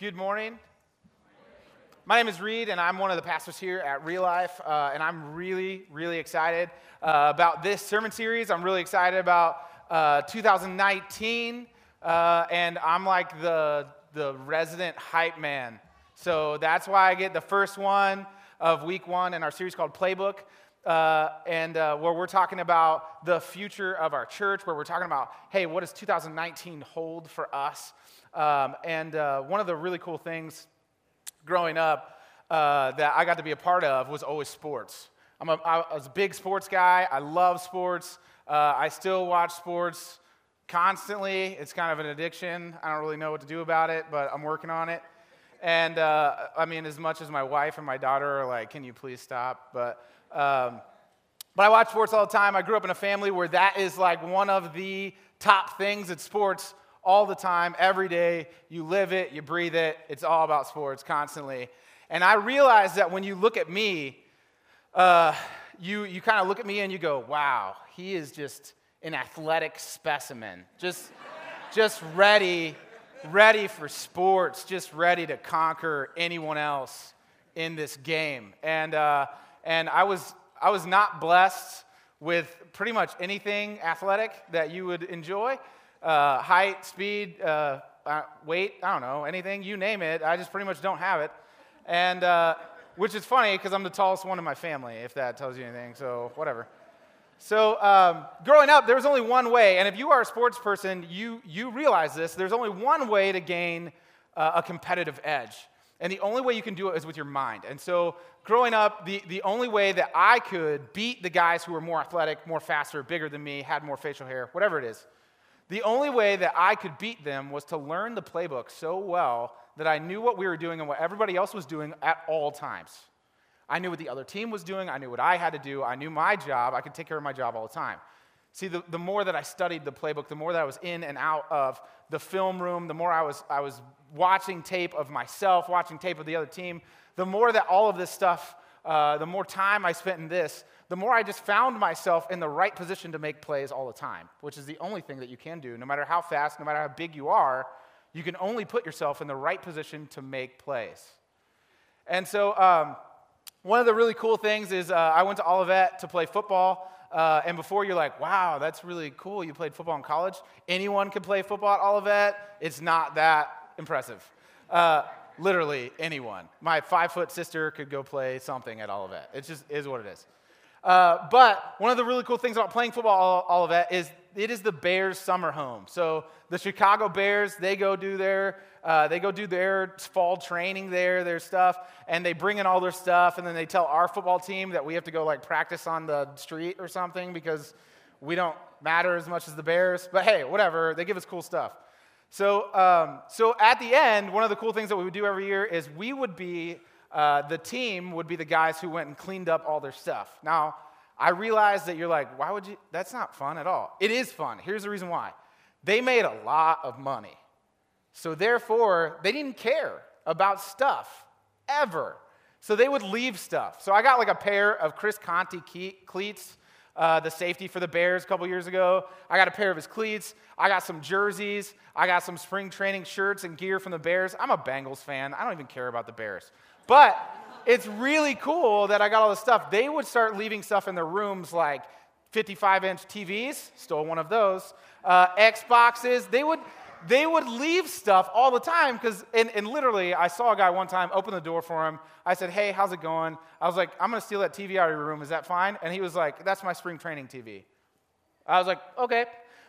Good morning. My name is Reed, and I'm one of the pastors here at Real Life, uh, and I'm really, really excited uh, about this sermon series. I'm really excited about uh, 2019, uh, and I'm like the, the resident hype man. So that's why I get the first one of week one in our series called Playbook. Uh, and uh, where we're talking about the future of our church, where we're talking about, hey, what does 2019 hold for us? Um, and uh, one of the really cool things growing up uh, that I got to be a part of was always sports. I'm a, I was a big sports guy. I love sports. Uh, I still watch sports constantly. It's kind of an addiction. I don't really know what to do about it, but I'm working on it. And uh, I mean, as much as my wife and my daughter are like, can you please stop? But, um, but I watch sports all the time. I grew up in a family where that is like one of the top things at sports all the time, every day. You live it, you breathe it. It's all about sports constantly. And I realize that when you look at me, uh, you, you kind of look at me and you go, wow, he is just an athletic specimen. Just, just ready, ready for sports, just ready to conquer anyone else in this game. And, uh, and I, was, I was not blessed with pretty much anything athletic that you would enjoy uh, height, speed, uh, uh, weight, I don't know, anything, you name it. I just pretty much don't have it. And uh, which is funny because I'm the tallest one in my family, if that tells you anything. So, whatever. So, um, growing up, there was only one way. And if you are a sports person, you, you realize this. There's only one way to gain uh, a competitive edge. And the only way you can do it is with your mind. And so, growing up, the, the only way that I could beat the guys who were more athletic, more faster, bigger than me, had more facial hair, whatever it is, the only way that I could beat them was to learn the playbook so well that I knew what we were doing and what everybody else was doing at all times. I knew what the other team was doing. I knew what I had to do. I knew my job. I could take care of my job all the time. See, the, the more that I studied the playbook, the more that I was in and out of the film room, the more I was, I was watching tape of myself, watching tape of the other team, the more that all of this stuff, uh, the more time I spent in this, the more I just found myself in the right position to make plays all the time, which is the only thing that you can do. No matter how fast, no matter how big you are, you can only put yourself in the right position to make plays. And so, um, one of the really cool things is uh, I went to Olivet to play football. Uh, and before you're like, wow, that's really cool. You played football in college. Anyone can play football at Olivet. It's not that impressive. Uh, literally anyone. My five foot sister could go play something at Olivet. It just is what it is. Uh, but one of the really cool things about playing football, all, all, of that, is it is the Bears' summer home. So the Chicago Bears, they go do their uh, they go do their fall training there, their stuff, and they bring in all their stuff, and then they tell our football team that we have to go like practice on the street or something because we don't matter as much as the Bears. But hey, whatever, they give us cool stuff. So, um, so at the end, one of the cool things that we would do every year is we would be uh, the team would be the guys who went and cleaned up all their stuff. Now, I realize that you're like, why would you? That's not fun at all. It is fun. Here's the reason why they made a lot of money. So, therefore, they didn't care about stuff ever. So, they would leave stuff. So, I got like a pair of Chris Conte cleats. Uh, the safety for the Bears a couple years ago. I got a pair of his cleats. I got some jerseys. I got some spring training shirts and gear from the Bears. I'm a Bengals fan. I don't even care about the Bears. But it's really cool that I got all this stuff. They would start leaving stuff in their rooms like 55 inch TVs, stole one of those, uh, Xboxes. They would, they would leave stuff all the time because, and, and literally, I saw a guy one time open the door for him. I said, Hey, how's it going? I was like, I'm going to steal that TV out of your room. Is that fine? And he was like, That's my spring training TV. I was like, Okay.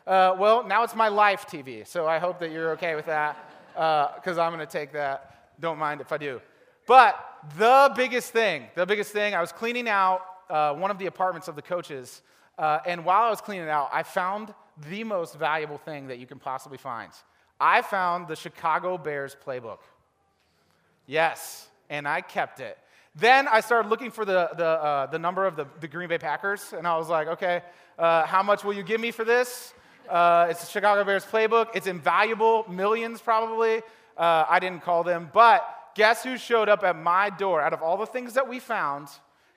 Uh, well, now it's my life TV, so I hope that you're okay with that because uh, I'm going to take that. Don't mind if I do. But the biggest thing, the biggest thing, I was cleaning out uh, one of the apartments of the coaches, uh, and while I was cleaning it out, I found the most valuable thing that you can possibly find. I found the Chicago Bears playbook. Yes, and I kept it. Then I started looking for the, the, uh, the number of the, the Green Bay Packers, and I was like, okay, uh, how much will you give me for this? Uh, it's the Chicago Bears playbook. It's invaluable, millions probably. Uh, I didn't call them, but guess who showed up at my door? Out of all the things that we found,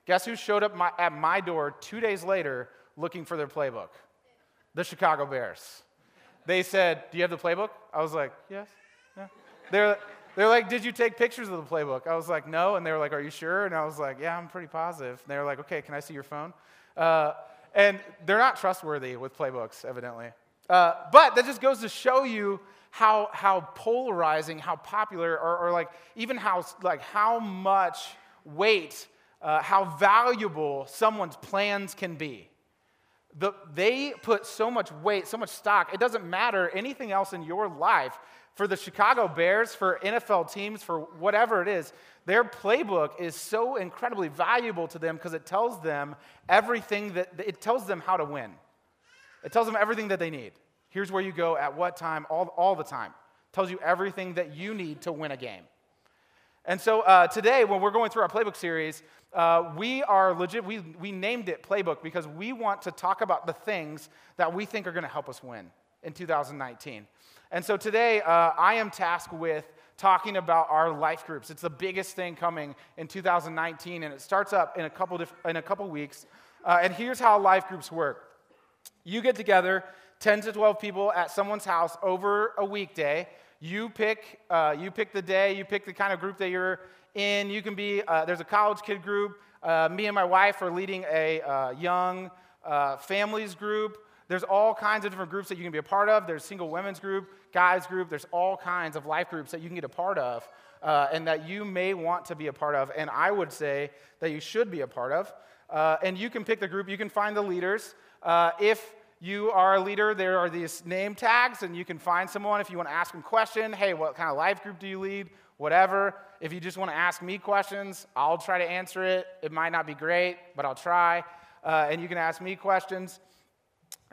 guess who showed up my, at my door two days later looking for their playbook? The Chicago Bears. They said, Do you have the playbook? I was like, Yes. Yeah. They're, They're like, Did you take pictures of the playbook? I was like, No. And they were like, Are you sure? And I was like, Yeah, I'm pretty positive. And they were like, Okay, can I see your phone? Uh, and they're not trustworthy with playbooks, evidently. Uh, but that just goes to show you how, how polarizing, how popular, or, or like even how, like how much weight, uh, how valuable someone's plans can be. The, they put so much weight, so much stock. It doesn't matter anything else in your life. For the Chicago Bears, for NFL teams, for whatever it is, their playbook is so incredibly valuable to them because it tells them everything that it tells them how to win. It tells them everything that they need. Here's where you go at what time, all, all the time. Tells you everything that you need to win a game. And so uh, today, when we're going through our playbook series, uh, we are legit, we, we named it Playbook because we want to talk about the things that we think are going to help us win in 2019. And so today, uh, I am tasked with talking about our life groups. It's the biggest thing coming in 2019, and it starts up in a couple, in a couple weeks. Uh, and here's how life groups work you get together, 10 to 12 people at someone's house over a weekday. You pick, uh, you pick the day, you pick the kind of group that you're in. You can be, uh, there's a college kid group. Uh, me and my wife are leading a uh, young uh, families group. There's all kinds of different groups that you can be a part of. There's single women's group, guys group. There's all kinds of life groups that you can get a part of uh, and that you may want to be a part of. And I would say that you should be a part of. And you can pick the group. You can find the leaders. If you are a leader, there are these name tags, and you can find someone if you want to ask them a question. Hey, what kind of life group do you lead? Whatever. If you just want to ask me questions, I'll try to answer it. It might not be great, but I'll try. Uh, and you can ask me questions.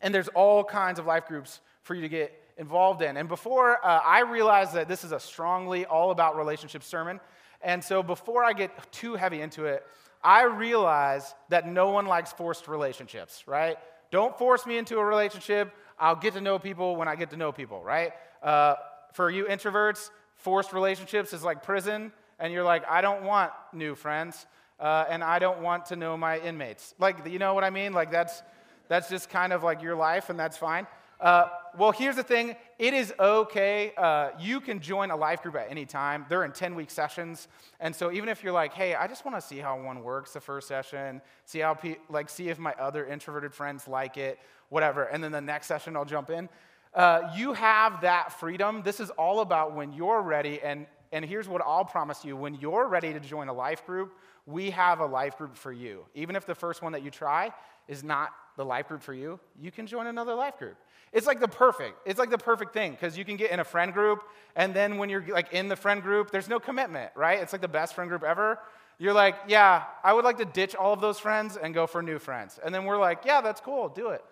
And there's all kinds of life groups for you to get involved in. And before uh, I realized that this is a strongly all about relationship sermon, and so before I get too heavy into it, I realize that no one likes forced relationships, right? Don't force me into a relationship. I'll get to know people when I get to know people, right? Uh, for you introverts, forced relationships is like prison, and you're like, I don't want new friends, uh, and I don't want to know my inmates. Like, you know what I mean? Like, that's, that's just kind of like your life, and that's fine. Uh, well, here's the thing it is okay. Uh, you can join a life group at any time. They're in 10 week sessions. And so even if you're like, hey, I just want to see how one works the first session, see how, pe- like, see if my other introverted friends like it, whatever, and then the next session I'll jump in. Uh, you have that freedom. This is all about when you're ready. And, and here's what I'll promise you when you're ready to join a life group, we have a life group for you. Even if the first one that you try is not the life group for you, you can join another life group. It's like the perfect, it's like the perfect thing because you can get in a friend group, and then when you're like in the friend group, there's no commitment, right? It's like the best friend group ever. You're like, yeah, I would like to ditch all of those friends and go for new friends. And then we're like, yeah, that's cool, do it.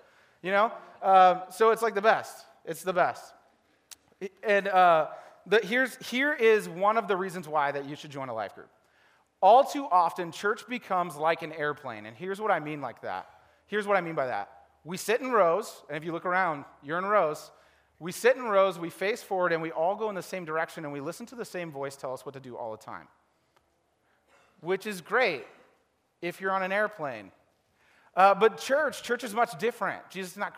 You know? Um, so it's like the best. It's the best. And uh, the, here's, here is one of the reasons why that you should join a life group. All too often, church becomes like an airplane. And here's what I mean like that. Here's what I mean by that. We sit in rows, and if you look around, you're in rows. We sit in rows, we face forward, and we all go in the same direction, and we listen to the same voice tell us what to do all the time. Which is great if you're on an airplane. Uh, but church, church is much different. Jesus not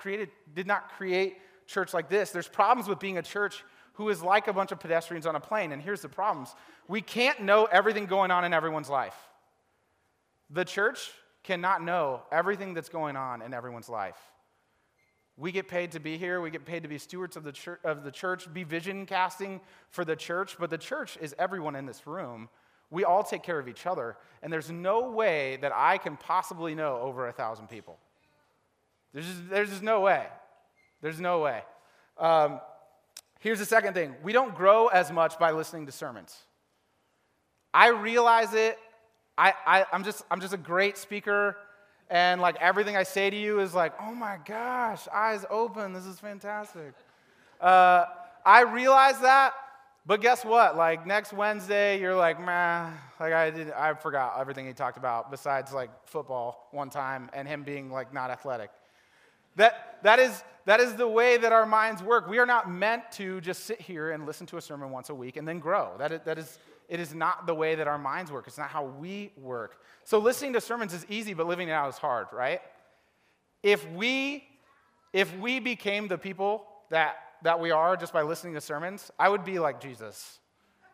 did not create church like this. There's problems with being a church who is like a bunch of pedestrians on a plane. And here's the problems we can't know everything going on in everyone's life. The church cannot know everything that's going on in everyone's life. We get paid to be here. We get paid to be stewards of the, church, of the church, be vision casting for the church. But the church is everyone in this room. We all take care of each other. And there's no way that I can possibly know over a thousand people. There's just, there's just no way. There's no way. Um, here's the second thing we don't grow as much by listening to sermons. I realize it I, I, I'm, just, I'm just a great speaker, and like everything I say to you is like, oh my gosh, eyes open, this is fantastic. Uh, I realize that, but guess what? Like next Wednesday, you're like, man, like I did, I forgot everything he talked about besides like football one time and him being like not athletic. That, that, is, that is the way that our minds work. We are not meant to just sit here and listen to a sermon once a week and then grow. That is, that is it is not the way that our minds work. It's not how we work. So listening to sermons is easy, but living it out is hard, right? If we if we became the people that that we are just by listening to sermons, I would be like Jesus.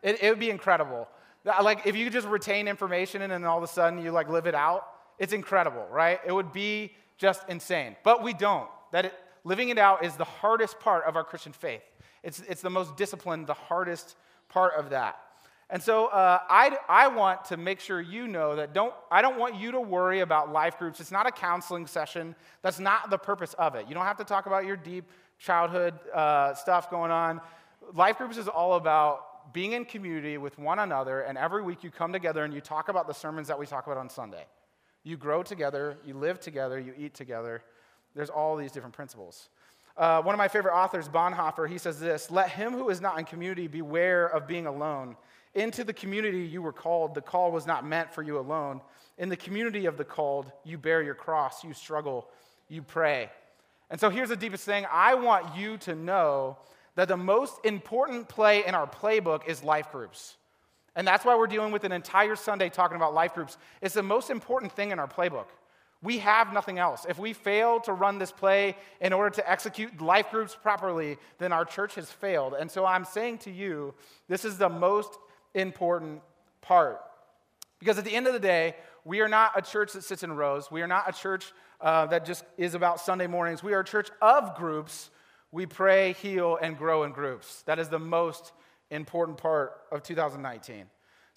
It, it would be incredible. Like if you just retain information and then all of a sudden you like live it out, it's incredible, right? It would be just insane. But we don't. That it, living it out is the hardest part of our Christian faith. It's, it's the most disciplined, the hardest part of that. And so uh, I, I want to make sure you know that don't, I don't want you to worry about life groups. It's not a counseling session. That's not the purpose of it. You don't have to talk about your deep childhood uh, stuff going on. Life groups is all about being in community with one another, and every week you come together and you talk about the sermons that we talk about on Sunday. You grow together, you live together, you eat together. There's all these different principles. Uh, one of my favorite authors, Bonhoeffer, he says this Let him who is not in community beware of being alone. Into the community you were called, the call was not meant for you alone. In the community of the called, you bear your cross, you struggle, you pray. And so here's the deepest thing I want you to know that the most important play in our playbook is life groups. And that's why we're dealing with an entire Sunday talking about life groups. It's the most important thing in our playbook. We have nothing else. If we fail to run this play in order to execute life groups properly, then our church has failed. And so I'm saying to you, this is the most important part. Because at the end of the day, we are not a church that sits in rows. We are not a church uh, that just is about Sunday mornings. We are a church of groups. We pray, heal, and grow in groups. That is the most important part of 2019.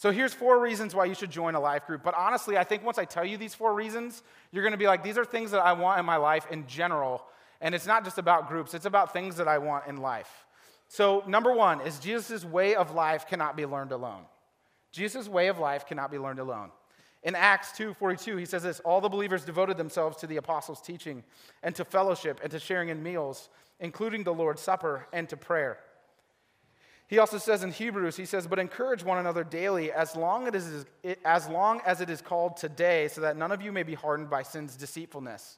So here's four reasons why you should join a life group. But honestly, I think once I tell you these four reasons, you're going to be like, these are things that I want in my life in general. And it's not just about groups, it's about things that I want in life. So, number one is Jesus' way of life cannot be learned alone. Jesus' way of life cannot be learned alone. In Acts 2:42, he says this, all the believers devoted themselves to the apostles' teaching and to fellowship and to sharing in meals, including the Lord's Supper and to prayer. He also says in Hebrews, he says, but encourage one another daily as long as, it is, as long as it is called today, so that none of you may be hardened by sin's deceitfulness.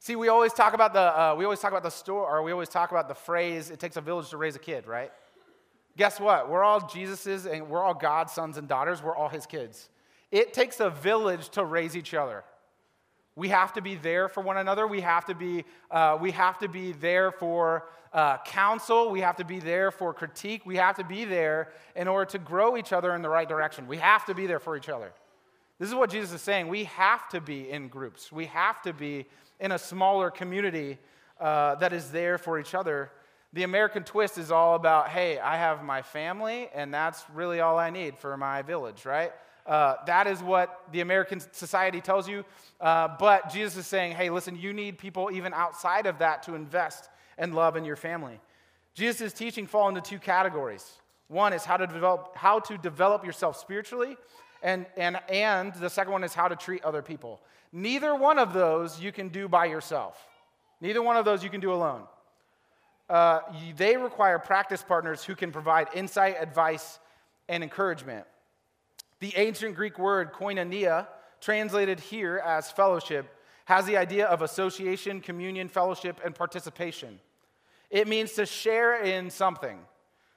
See, we always talk about the uh, we always talk about the store, or we always talk about the phrase "it takes a village to raise a kid," right? Guess what? We're all Jesus's, and we're all God's sons and daughters. We're all His kids. It takes a village to raise each other. We have to be there for one another. We have to be uh, we have to be there for uh, counsel. We have to be there for critique. We have to be there in order to grow each other in the right direction. We have to be there for each other. This is what Jesus is saying. We have to be in groups. We have to be in a smaller community uh, that is there for each other. The American twist is all about, hey, I have my family, and that's really all I need for my village, right? Uh, that is what the American society tells you. Uh, but Jesus is saying, hey, listen, you need people even outside of that to invest and love in your family. Jesus' teaching fall into two categories. One is how to develop, how to develop yourself spiritually, and, and, and the second one is how to treat other people. Neither one of those you can do by yourself. Neither one of those you can do alone. Uh, they require practice partners who can provide insight, advice, and encouragement. The ancient Greek word koinonia, translated here as fellowship, has the idea of association, communion, fellowship, and participation. It means to share in something.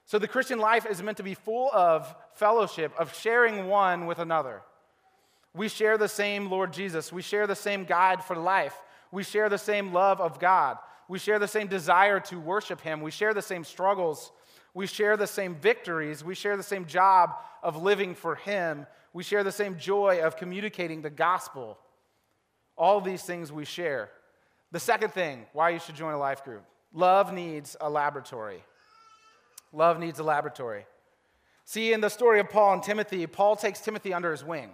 So the Christian life is meant to be full of fellowship, of sharing one with another. We share the same Lord Jesus. We share the same guide for life. We share the same love of God. We share the same desire to worship Him. We share the same struggles. We share the same victories. We share the same job of living for Him. We share the same joy of communicating the gospel. All these things we share. The second thing why you should join a life group love needs a laboratory. Love needs a laboratory. See, in the story of Paul and Timothy, Paul takes Timothy under his wing.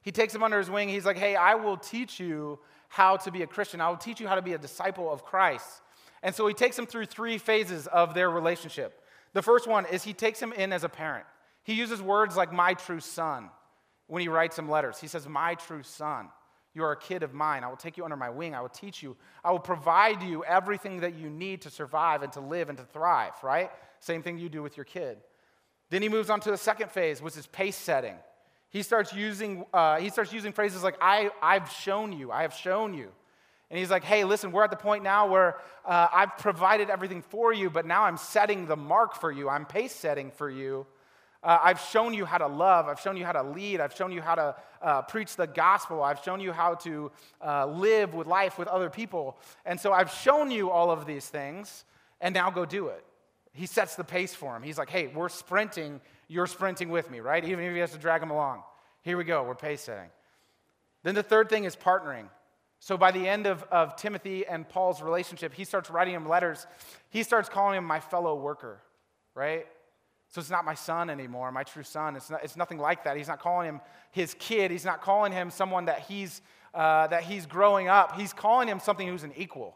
He takes him under his wing. He's like, hey, I will teach you how to be a Christian. I will teach you how to be a disciple of Christ. And so he takes him through three phases of their relationship. The first one is he takes him in as a parent. He uses words like my true son when he writes him letters. He says, My true son, you are a kid of mine. I will take you under my wing. I will teach you. I will provide you everything that you need to survive and to live and to thrive, right? Same thing you do with your kid. Then he moves on to the second phase, which is pace setting. He starts using, uh, he starts using phrases like, I, I've shown you, I have shown you. And he's like, hey, listen, we're at the point now where uh, I've provided everything for you, but now I'm setting the mark for you. I'm pace setting for you. Uh, I've shown you how to love. I've shown you how to lead. I've shown you how to uh, preach the gospel. I've shown you how to uh, live with life with other people. And so I've shown you all of these things, and now go do it. he sets the pace for him. He's like, hey, we're sprinting, you're sprinting with me, right? Even if he has to drag him along. Here we go, we're pace setting. Then the third thing is partnering. So by the end of, of Timothy and Paul's relationship, he starts writing him letters. He starts calling him my fellow worker, right? So it's not my son anymore, my true son. It's, not, it's nothing like that. He's not calling him his kid. He's not calling him someone that he's, uh, that he's growing up. He's calling him something who's an equal.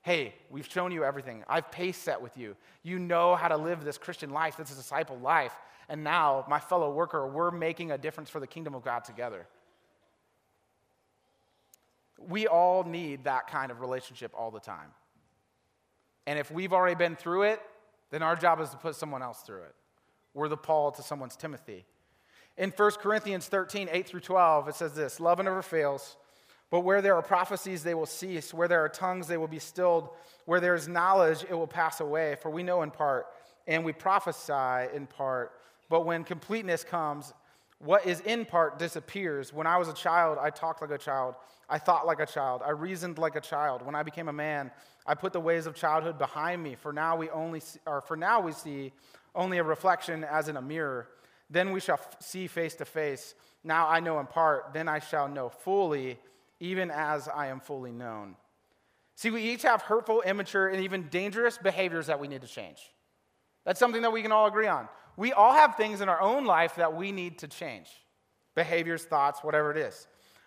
Hey, we've shown you everything. I've pace set with you. You know how to live this Christian life, this disciple life. And now, my fellow worker, we're making a difference for the kingdom of God together. We all need that kind of relationship all the time. And if we've already been through it, then our job is to put someone else through it. We're the Paul to someone's Timothy. In 1 Corinthians 13, 8 through 12, it says this Love never fails, but where there are prophecies, they will cease. Where there are tongues, they will be stilled. Where there is knowledge, it will pass away. For we know in part, and we prophesy in part. But when completeness comes, what is in part disappears. When I was a child, I talked like a child. I thought like a child. I reasoned like a child. When I became a man, I put the ways of childhood behind me. For now we only see, or for now we see only a reflection as in a mirror. Then we shall f- see face to face. Now I know in part, then I shall know fully, even as I am fully known. See, we each have hurtful, immature, and even dangerous behaviors that we need to change. That's something that we can all agree on. We all have things in our own life that we need to change behaviors, thoughts, whatever it is.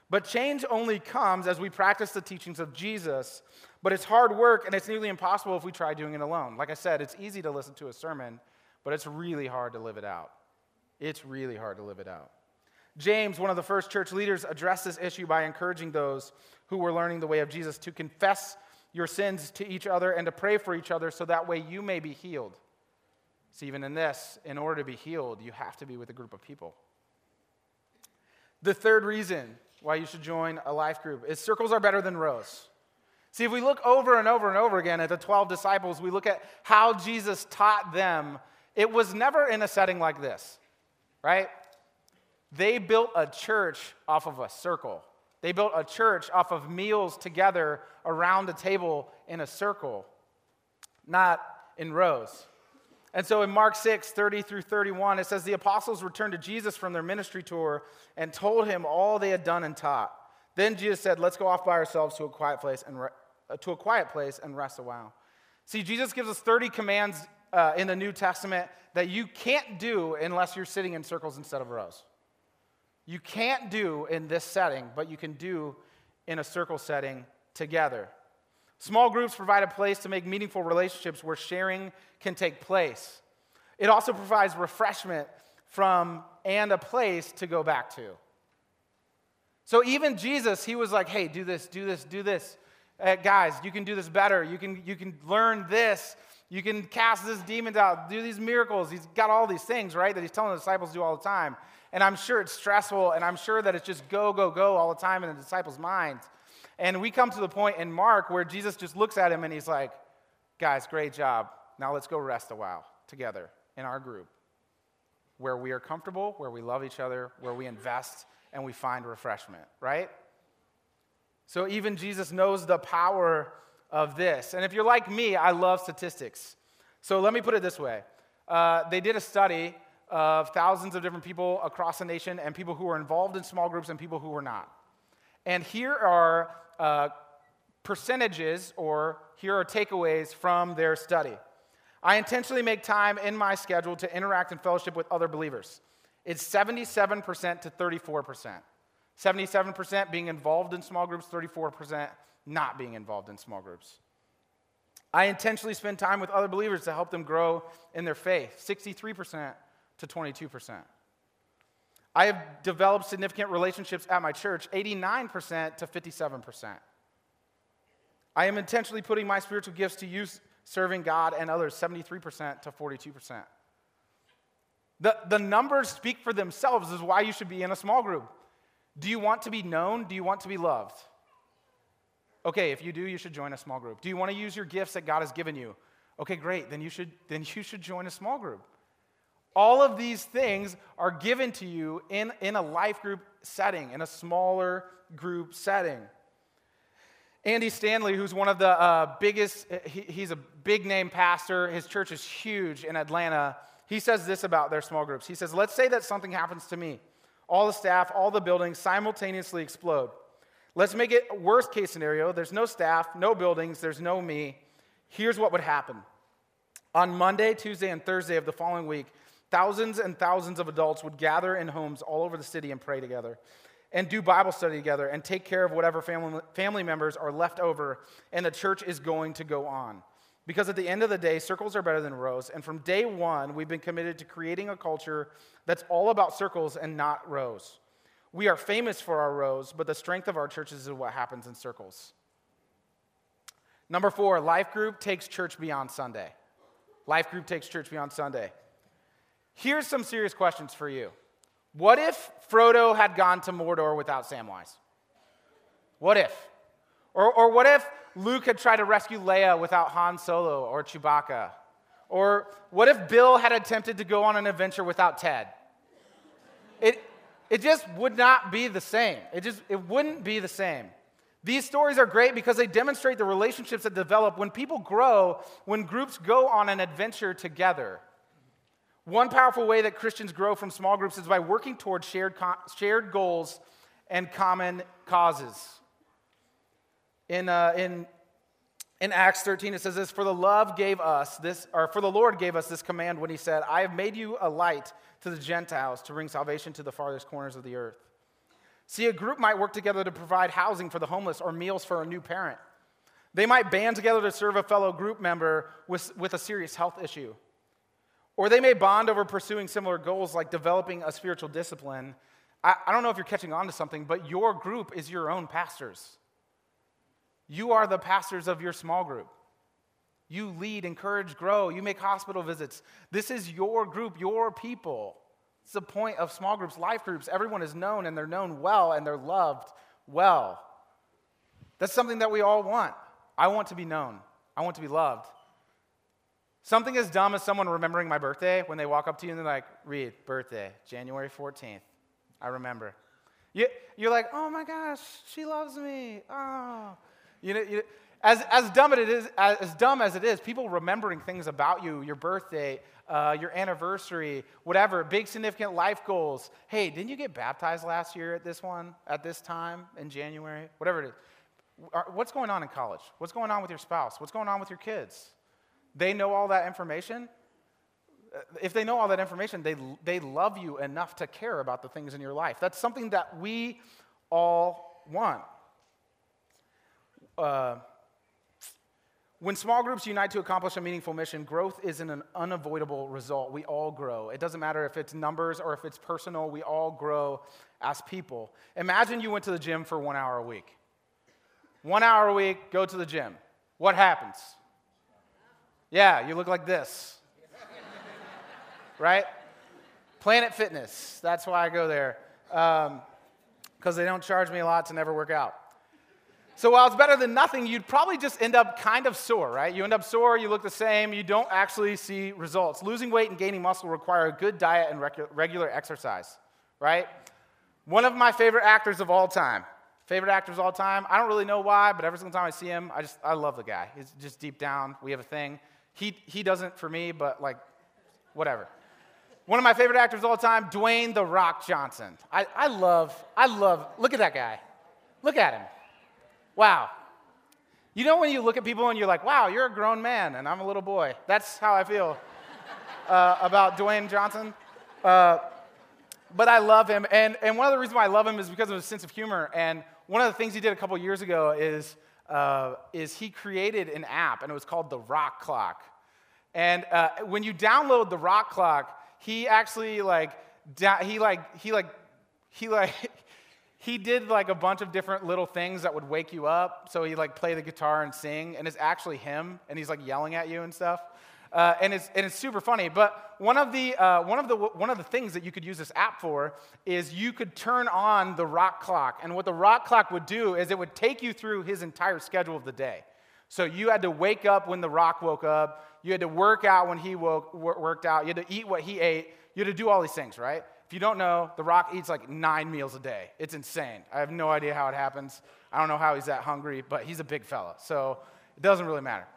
But change only comes as we practice the teachings of Jesus. But it's hard work and it's nearly impossible if we try doing it alone. Like I said, it's easy to listen to a sermon, but it's really hard to live it out. It's really hard to live it out. James, one of the first church leaders, addressed this issue by encouraging those who were learning the way of Jesus to confess your sins to each other and to pray for each other so that way you may be healed. See, even in this, in order to be healed, you have to be with a group of people. The third reason why you should join a life group is circles are better than rows. See, if we look over and over and over again at the 12 disciples, we look at how Jesus taught them it was never in a setting like this, right? They built a church off of a circle. They built a church off of meals together around a table in a circle, not in rows. And so in Mark 6, 30 through 31, it says the apostles returned to Jesus from their ministry tour and told him all they had done and taught. Then Jesus said, Let's go off by ourselves to a quiet place and, re- uh, to a quiet place and rest a while. See, Jesus gives us 30 commands uh, in the New Testament that you can't do unless you're sitting in circles instead of rows. You can't do in this setting, but you can do in a circle setting together. Small groups provide a place to make meaningful relationships where sharing can take place. It also provides refreshment from and a place to go back to. So even Jesus, he was like, hey, do this, do this, do this. Uh, guys, you can do this better. You can, you can learn this. You can cast this demons out, do these miracles. He's got all these things, right, that he's telling the disciples to do all the time. And I'm sure it's stressful, and I'm sure that it's just go, go, go all the time in the disciples' minds. And we come to the point in Mark where Jesus just looks at him and he's like, guys, great job. Now let's go rest a while together in our group where we are comfortable, where we love each other, where we invest and we find refreshment, right? So even Jesus knows the power of this. And if you're like me, I love statistics. So let me put it this way uh, they did a study of thousands of different people across the nation and people who were involved in small groups and people who were not. And here are uh, percentages, or here are takeaways from their study. I intentionally make time in my schedule to interact and fellowship with other believers. It's 77% to 34%. 77% being involved in small groups, 34% not being involved in small groups. I intentionally spend time with other believers to help them grow in their faith, 63% to 22%. I have developed significant relationships at my church, 89% to 57%. I am intentionally putting my spiritual gifts to use serving God and others, 73% to 42%. The, the numbers speak for themselves, is why you should be in a small group. Do you want to be known? Do you want to be loved? Okay, if you do, you should join a small group. Do you want to use your gifts that God has given you? Okay, great. Then you should then you should join a small group. All of these things are given to you in, in a life group setting, in a smaller group setting. Andy Stanley, who's one of the uh, biggest, he, he's a big name pastor. His church is huge in Atlanta. He says this about their small groups. He says, Let's say that something happens to me. All the staff, all the buildings simultaneously explode. Let's make it worst case scenario. There's no staff, no buildings, there's no me. Here's what would happen. On Monday, Tuesday, and Thursday of the following week, thousands and thousands of adults would gather in homes all over the city and pray together and do Bible study together and take care of whatever family, family members are left over, and the church is going to go on. Because at the end of the day, circles are better than rows. And from day one, we've been committed to creating a culture that's all about circles and not rows. We are famous for our rows, but the strength of our churches is what happens in circles. Number four, life group takes church beyond Sunday. Life group takes church beyond Sunday. Here's some serious questions for you. What if Frodo had gone to Mordor without Samwise? What if? Or, or what if Luke had tried to rescue Leia without Han Solo or Chewbacca? Or what if Bill had attempted to go on an adventure without Ted? It, it just would not be the same. It just it wouldn't be the same. These stories are great because they demonstrate the relationships that develop when people grow, when groups go on an adventure together. One powerful way that Christians grow from small groups is by working towards shared, shared goals and common causes. In, uh, in, in Acts 13, it says this For the love gave us this, or for the Lord gave us this command when he said, I have made you a light to the Gentiles to bring salvation to the farthest corners of the earth. See, a group might work together to provide housing for the homeless or meals for a new parent. They might band together to serve a fellow group member with, with a serious health issue. Or they may bond over pursuing similar goals like developing a spiritual discipline. I, I don't know if you're catching on to something, but your group is your own pastors. You are the pastors of your small group. You lead, encourage, grow. You make hospital visits. This is your group, your people. It's the point of small groups, life groups. Everyone is known and they're known well and they're loved well. That's something that we all want. I want to be known, I want to be loved. Something as dumb as someone remembering my birthday when they walk up to you and they're like, Reed, birthday, January 14th. I remember. You, you're like, oh my gosh, she loves me. Oh. You know, you, as, as, dumb it is, as, as, dumb as it is, people remembering things about you, your birthday, uh, your anniversary, whatever, big significant life goals. Hey, didn't you get baptized last year at this one, at this time in January? Whatever it is. What's going on in college? What's going on with your spouse? What's going on with your kids? They know all that information. Uh, if they know all that information, they, they love you enough to care about the things in your life. That's something that we all want. Uh, when small groups unite to accomplish a meaningful mission, growth is an unavoidable result. We all grow. It doesn't matter if it's numbers or if it's personal, we all grow as people. Imagine you went to the gym for one hour a week. One hour a week, go to the gym. What happens? Yeah, you look like this. right? Planet Fitness. That's why I go there. Because um, they don't charge me a lot to never work out. So while it's better than nothing, you'd probably just end up kind of sore, right? You end up sore, you look the same, you don't actually see results. Losing weight and gaining muscle require a good diet and regular exercise, right? One of my favorite actors of all time, favorite actors of all time. I don't really know why, but every single time I see him, I just I love the guy. He's just deep down. We have a thing. He, he doesn't for me, but like, whatever. One of my favorite actors of all time, Dwayne The Rock Johnson. I, I love, I love, look at that guy. Look at him. Wow. You know when you look at people and you're like, wow, you're a grown man and I'm a little boy. That's how I feel uh, about Dwayne Johnson. Uh, but I love him. And, and one of the reasons why I love him is because of his sense of humor. And one of the things he did a couple years ago is uh, is he created an app, and it was called the Rock Clock. And uh, when you download the Rock Clock, he actually like da- he like he like he like he did like a bunch of different little things that would wake you up. So he like play the guitar and sing, and it's actually him, and he's like yelling at you and stuff. Uh, and, it's, and it's super funny. But one of, the, uh, one, of the, one of the things that you could use this app for is you could turn on the rock clock. And what the rock clock would do is it would take you through his entire schedule of the day. So you had to wake up when the rock woke up. You had to work out when he woke, worked out. You had to eat what he ate. You had to do all these things, right? If you don't know, The Rock eats like nine meals a day. It's insane. I have no idea how it happens. I don't know how he's that hungry, but he's a big fella, so it doesn't really matter.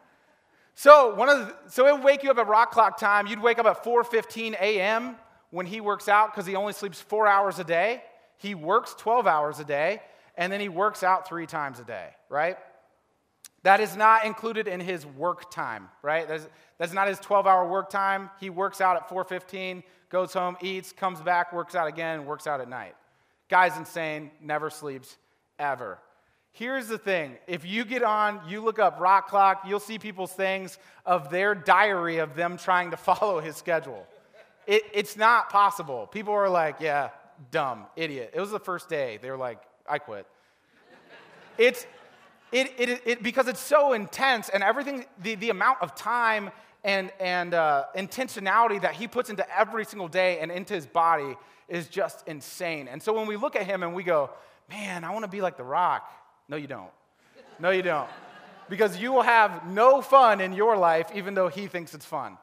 So one of the, so it would wake you up at rock clock time. You'd wake up at 4:15 a.m. when he works out because he only sleeps four hours a day. He works 12 hours a day, and then he works out three times a day, right? That is not included in his work time, right? That's, that's not his 12-hour work time. He works out at 4:15, goes home, eats, comes back, works out again, works out at night. Guy's insane, never sleeps ever. Here's the thing if you get on, you look up Rock Clock, you'll see people's things of their diary of them trying to follow his schedule. It, it's not possible. People are like, yeah, dumb, idiot. It was the first day. They were like, I quit. It's, it, it, it, because it's so intense and everything, the, the amount of time and, and uh, intentionality that he puts into every single day and into his body is just insane. And so when we look at him and we go, man, I want to be like The Rock. No, you don't. No, you don't. Because you will have no fun in your life, even though he thinks it's fun.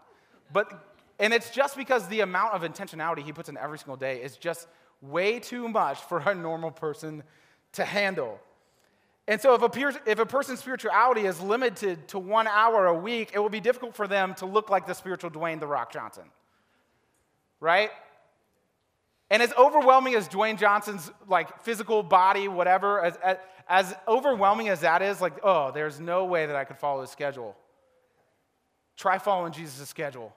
But, and it's just because the amount of intentionality he puts in every single day is just way too much for a normal person to handle. And so, if a, if a person's spirituality is limited to one hour a week, it will be difficult for them to look like the spiritual Dwayne The Rock Johnson. Right? And as overwhelming as Dwayne Johnson's like physical body, whatever, as, as, as overwhelming as that is, like, oh, there's no way that I could follow his schedule. Try following Jesus' schedule.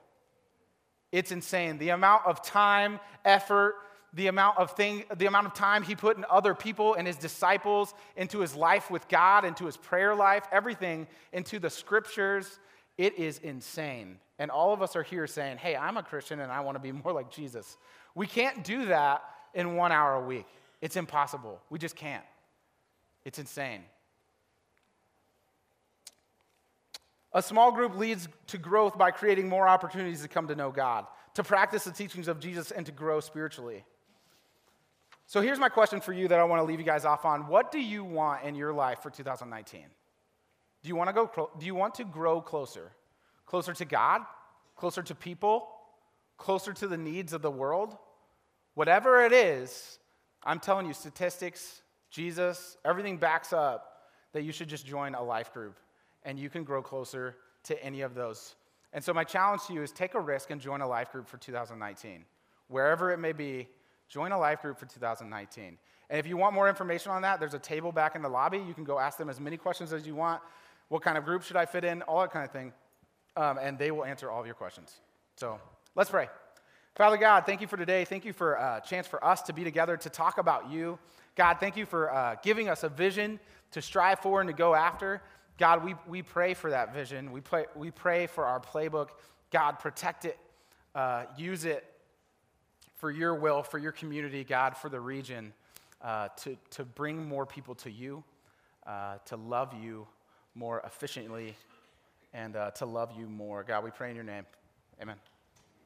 It's insane. The amount of time, effort, the amount of thing, the amount of time he put in other people and his disciples, into his life with God, into his prayer life, everything into the scriptures. It is insane. And all of us are here saying, hey, I'm a Christian and I want to be more like Jesus. We can't do that in one hour a week. It's impossible. We just can't. It's insane. A small group leads to growth by creating more opportunities to come to know God, to practice the teachings of Jesus, and to grow spiritually. So here's my question for you that I want to leave you guys off on. What do you want in your life for 2019? Do you want to go do you want to grow closer? Closer to God? Closer to people? Closer to the needs of the world? Whatever it is, I'm telling you statistics, Jesus, everything backs up that you should just join a life group and you can grow closer to any of those. And so, my challenge to you is take a risk and join a life group for 2019. Wherever it may be, join a life group for 2019. And if you want more information on that, there's a table back in the lobby. You can go ask them as many questions as you want. What kind of group should I fit in? All that kind of thing. Um, and they will answer all of your questions. So, let's pray. Father God, thank you for today. Thank you for a chance for us to be together to talk about you. God, thank you for uh, giving us a vision to strive for and to go after. God, we, we pray for that vision. We, pray, we pray for our playbook. God, protect it, uh, use it for your will, for your community, God, for the region, uh, to, to bring more people to you, uh, to love you more efficiently, and uh, to love you more. God, we pray in your name. Amen.